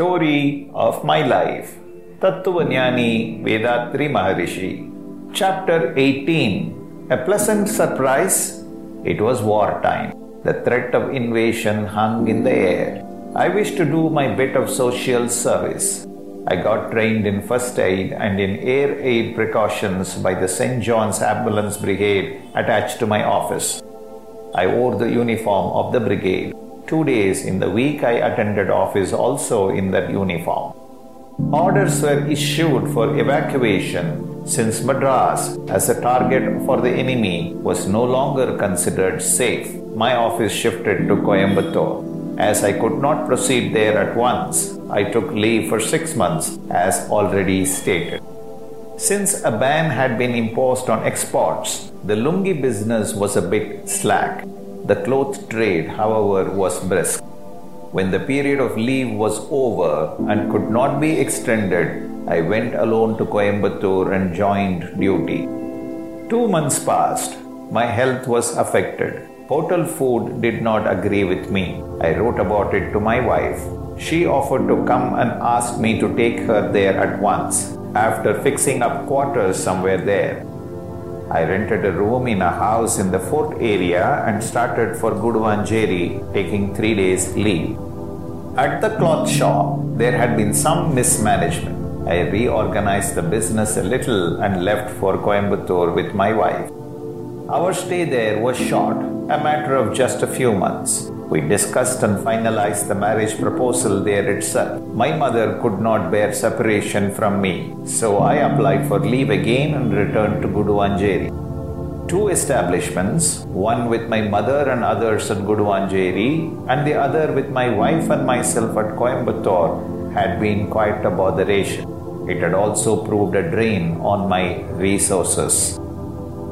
Story of my life. Tattvanyani Vethathiri Maharishi. Chapter 18. A pleasant surprise. It was wartime. The threat of invasion hung in the air. I wished to do my bit of social service. I got trained in first aid and in air aid precautions by the St. John's Ambulance Brigade attached to my office. I wore the uniform of the brigade. Two days in the week I attended office also in that uniform. Orders were issued for evacuation since Madras, as a target for the enemy, was no longer considered safe. My office shifted to Coimbatore. As I could not proceed there at once, I took leave for six months, as already stated. Since a ban had been imposed on exports, the lungi business was a bit slack. The cloth trade, however, was brisk. When the period of leave was over and could not be extended, I went alone to Coimbatore and joined duty. Two months passed. My health was affected. Hotel food did not agree with me. I wrote about it to my wife. She offered to come and asked me to take her there at once after fixing up quarters somewhere there. I rented a room in a house in the fort area and started for Guduvanjeri, taking three days leave. At the cloth shop, there had been some mismanagement. I reorganized the business a little and left for Coimbatore with my wife. Our stay there was short, a matter of just a few months. We discussed and finalized the marriage proposal there itself. My mother could not bear separation from me, so I applied for leave again and returned to Guduvanjeri. Two establishments, one with my mother and others at Guduvanjeri, and the other with my wife and myself at Coimbatore, had been quite a botheration. It had also proved a drain on my resources.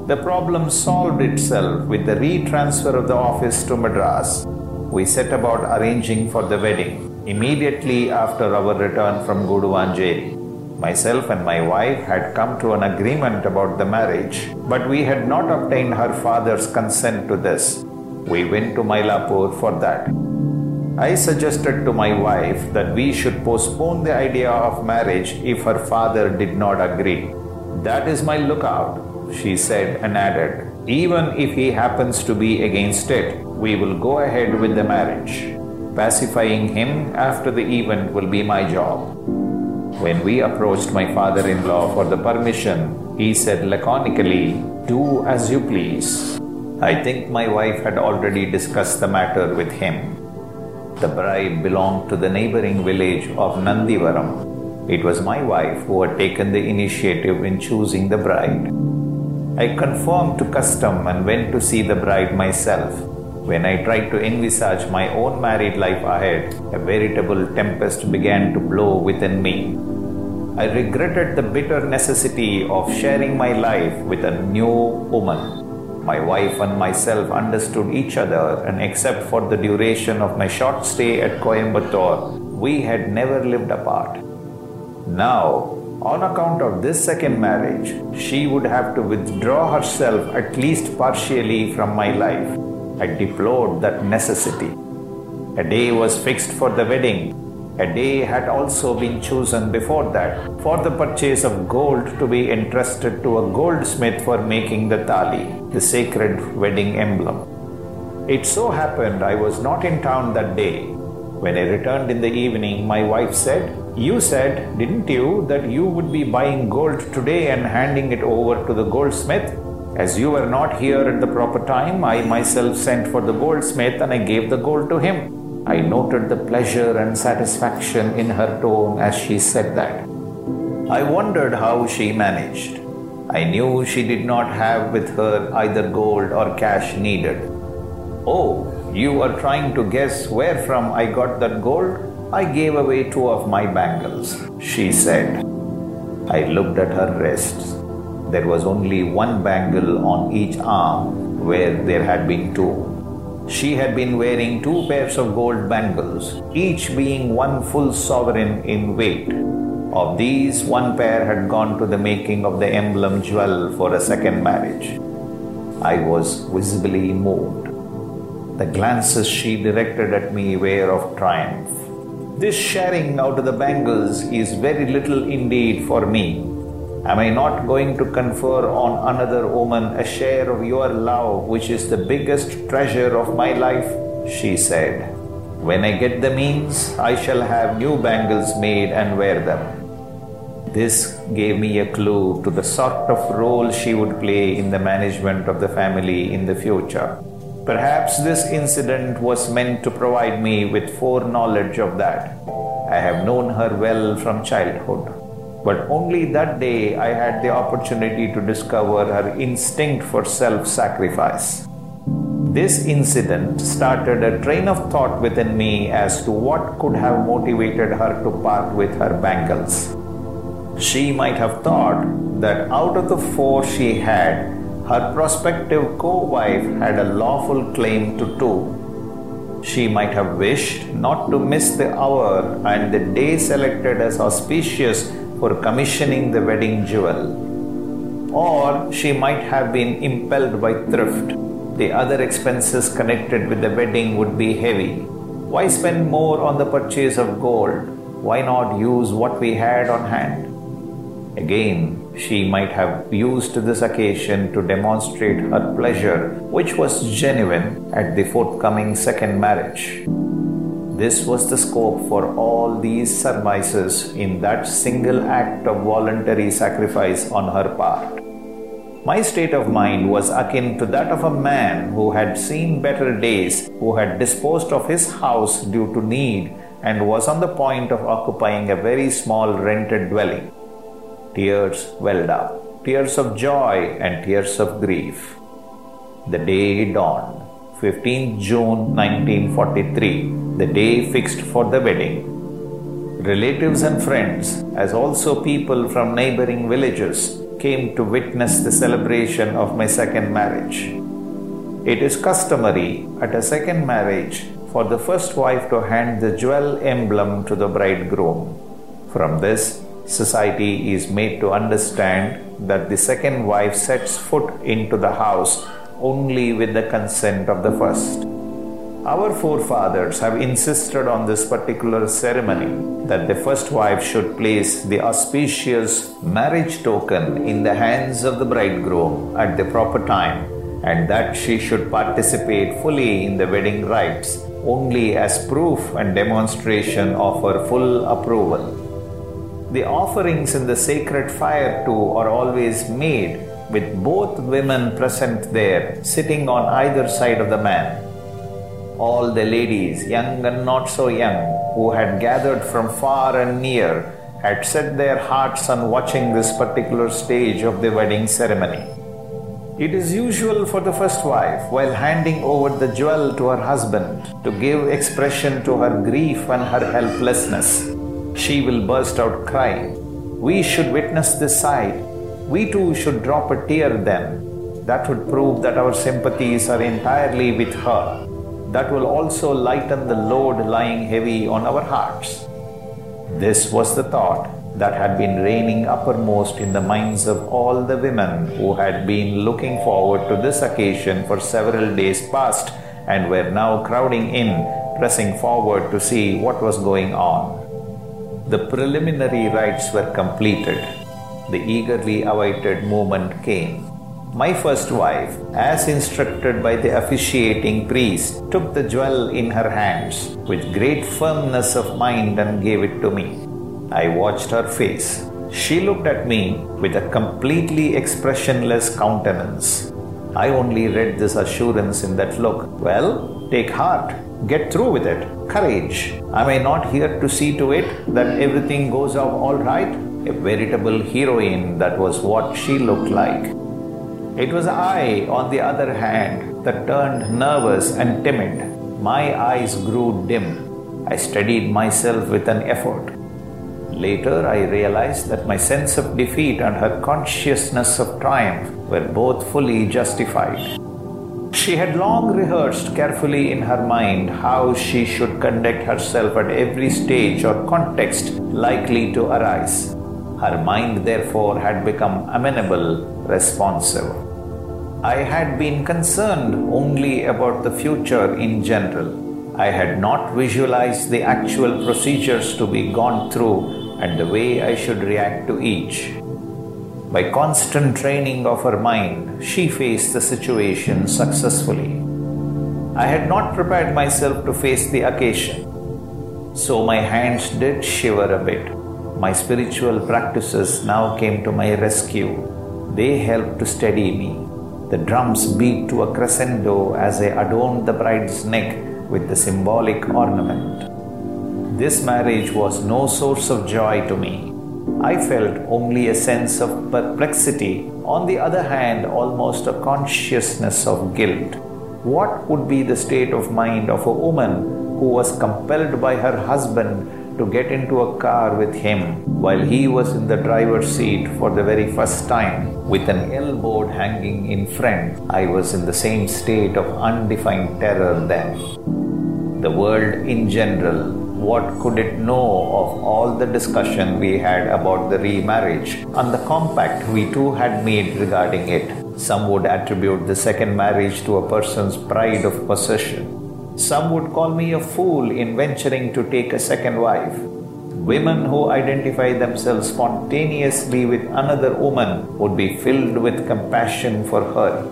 The problem solved itself with the retransfer of the office to Madras. We set about arranging for the wedding immediately after our return from Guduvanjeri. Myself and my wife had come to an agreement about the marriage, but we had not obtained her father's consent to this. We went to Mylapore for that. I suggested to my wife that we should postpone the idea of marriage if her father did not agree. That is my lookout she said and added, Even if he happens to be against it, we will go ahead with the marriage. Pacifying him after the event will be my job. When we approached my father in law for the permission, he said laconically, Do as you please. I think my wife had already discussed the matter with him. The bride belonged to the neighboring village of Nandivaram. It was my wife who had taken the initiative in choosing the bride. I conformed to custom and went to see the bride myself. When I tried to envisage my own married life ahead, a veritable tempest began to blow within me. I regretted the bitter necessity of sharing my life with a new woman. My wife and myself understood each other, and except for the duration of my short stay at Coimbatore, we had never lived apart. Now, on account of this second marriage, she would have to withdraw herself at least partially from my life. I deplored that necessity. A day was fixed for the wedding. A day had also been chosen before that for the purchase of gold to be entrusted to a goldsmith for making the tali, the sacred wedding emblem. It so happened I was not in town that day when I returned in the evening, my wife said, You said, didn't you, that you would be buying gold today and handing it over to the goldsmith? As you were not here at the proper time, I myself sent for the goldsmith and I gave the gold to him. I noted the pleasure and satisfaction in her tone as she said that. I wondered how she managed. I knew she did not have with her either gold or cash needed. Oh, you are trying to guess where from I got that gold? I gave away two of my bangles, she said. I looked at her wrists. There was only one bangle on each arm where there had been two. She had been wearing two pairs of gold bangles, each being one full sovereign in weight. Of these, one pair had gone to the making of the emblem jewel for a second marriage. I was visibly moved. The glances she directed at me were of triumph. This sharing out of the bangles is very little indeed for me. Am I not going to confer on another woman a share of your love, which is the biggest treasure of my life? She said. When I get the means, I shall have new bangles made and wear them. This gave me a clue to the sort of role she would play in the management of the family in the future. Perhaps this incident was meant to provide me with foreknowledge of that. I have known her well from childhood. But only that day I had the opportunity to discover her instinct for self sacrifice. This incident started a train of thought within me as to what could have motivated her to part with her bangles. She might have thought that out of the four she had, her prospective co wife had a lawful claim to two. She might have wished not to miss the hour and the day selected as auspicious for commissioning the wedding jewel. Or she might have been impelled by thrift. The other expenses connected with the wedding would be heavy. Why spend more on the purchase of gold? Why not use what we had on hand? Again, she might have used this occasion to demonstrate her pleasure, which was genuine, at the forthcoming second marriage. This was the scope for all these surmises in that single act of voluntary sacrifice on her part. My state of mind was akin to that of a man who had seen better days, who had disposed of his house due to need, and was on the point of occupying a very small rented dwelling. Tears welled up, tears of joy and tears of grief. The day dawned. 15 June 1943, the day fixed for the wedding. Relatives and friends, as also people from neighboring villages, came to witness the celebration of my second marriage. It is customary at a second marriage for the first wife to hand the jewel emblem to the bridegroom. From this, society is made to understand that the second wife sets foot into the house only with the consent of the first. Our forefathers have insisted on this particular ceremony that the first wife should place the auspicious marriage token in the hands of the bridegroom at the proper time and that she should participate fully in the wedding rites only as proof and demonstration of her full approval. The offerings in the sacred fire too are always made with both women present there, sitting on either side of the man. All the ladies, young and not so young, who had gathered from far and near, had set their hearts on watching this particular stage of the wedding ceremony. It is usual for the first wife, while handing over the jewel to her husband, to give expression to her grief and her helplessness. She will burst out crying. We should witness this sight we too should drop a tear then. That would prove that our sympathies are entirely with her. That will also lighten the load lying heavy on our hearts. This was the thought that had been reigning uppermost in the minds of all the women who had been looking forward to this occasion for several days past and were now crowding in, pressing forward to see what was going on. The preliminary rites were completed the eagerly awaited moment came. My first wife, as instructed by the officiating priest, took the jewel in her hands with great firmness of mind and gave it to me. I watched her face. She looked at me with a completely expressionless countenance. I only read this assurance in that look. Well, take heart, get through with it, courage. Am I not here to see to it that everything goes off all right? a veritable heroine, that was what she looked like. It was I, on the other hand, that turned nervous and timid. My eyes grew dim. I steadied myself with an effort. Later, I realized that my sense of defeat and her consciousness of triumph were both fully justified. She had long rehearsed carefully in her mind how she should conduct herself at every stage or context likely to arise. Her mind, therefore, had become amenable, responsive. I had been concerned only about the future in general. I had not visualized the actual procedures to be gone through and the way I should react to each. By constant training of her mind, she faced the situation successfully. I had not prepared myself to face the occasion, so my hands did shiver a bit. My spiritual practices now came to my rescue. They helped to steady me. The drums beat to a crescendo as I adorned the bride's neck with the symbolic ornament. This marriage was no source of joy to me. I felt only a sense of perplexity, on the other hand, almost a consciousness of guilt. What would be the state of mind of a woman who was compelled by her husband to get into a car with him while he was in the driver's seat for the very first time with an elbow hanging in front? I was in the same state of undefined terror then. The world in general what could it know of all the discussion we had about the remarriage and the compact we two had made regarding it? Some would attribute the second marriage to a person's pride of possession. Some would call me a fool in venturing to take a second wife. Women who identify themselves spontaneously with another woman would be filled with compassion for her.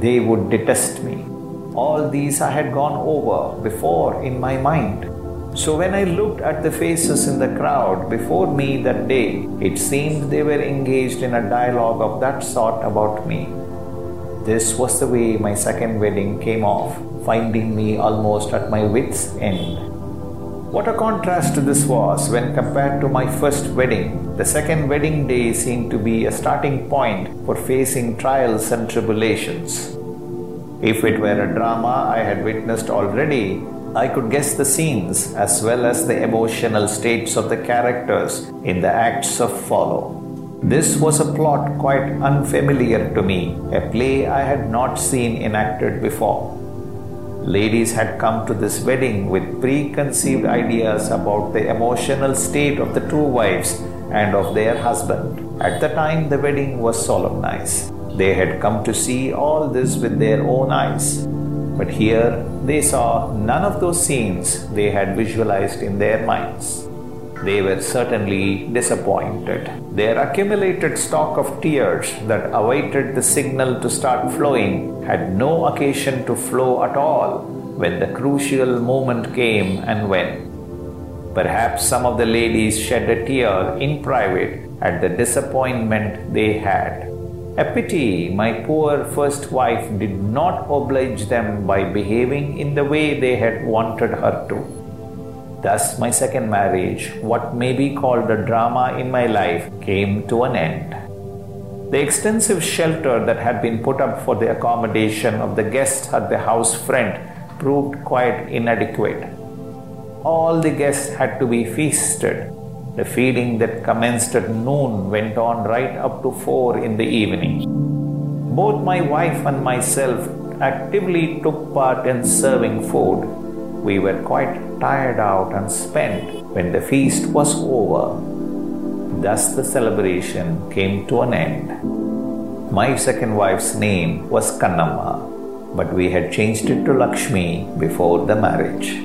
They would detest me. All these I had gone over before in my mind. So when I looked at the faces in the crowd before me that day, it seemed they were engaged in a dialogue of that sort about me. This was the way my second wedding came off, finding me almost at my wits' end. What a contrast this was when compared to my first wedding. The second wedding day seemed to be a starting point for facing trials and tribulations. If it were a drama I had witnessed already, I could guess the scenes as well as the emotional states of the characters in the acts of follow. This was a plot quite unfamiliar to me, a play I had not seen enacted before. Ladies had come to this wedding with preconceived ideas about the emotional state of the two wives and of their husband. At the time the wedding was solemnized, they had come to see all this with their own eyes. But here they saw none of those scenes they had visualized in their minds. They were certainly disappointed. Their accumulated stock of tears that awaited the signal to start flowing had no occasion to flow at all when the crucial moment came and went. Perhaps some of the ladies shed a tear in private at the disappointment they had. A pity my poor first wife did not oblige them by behaving in the way they had wanted her to. Thus, my second marriage, what may be called a drama in my life, came to an end. The extensive shelter that had been put up for the accommodation of the guests at the house front proved quite inadequate. All the guests had to be feasted, the feeding that commenced at noon went on right up to four in the evening. Both my wife and myself actively took part in serving food. We were quite tired out and spent when the feast was over. Thus the celebration came to an end. My second wife's name was Kannamma, but we had changed it to Lakshmi before the marriage.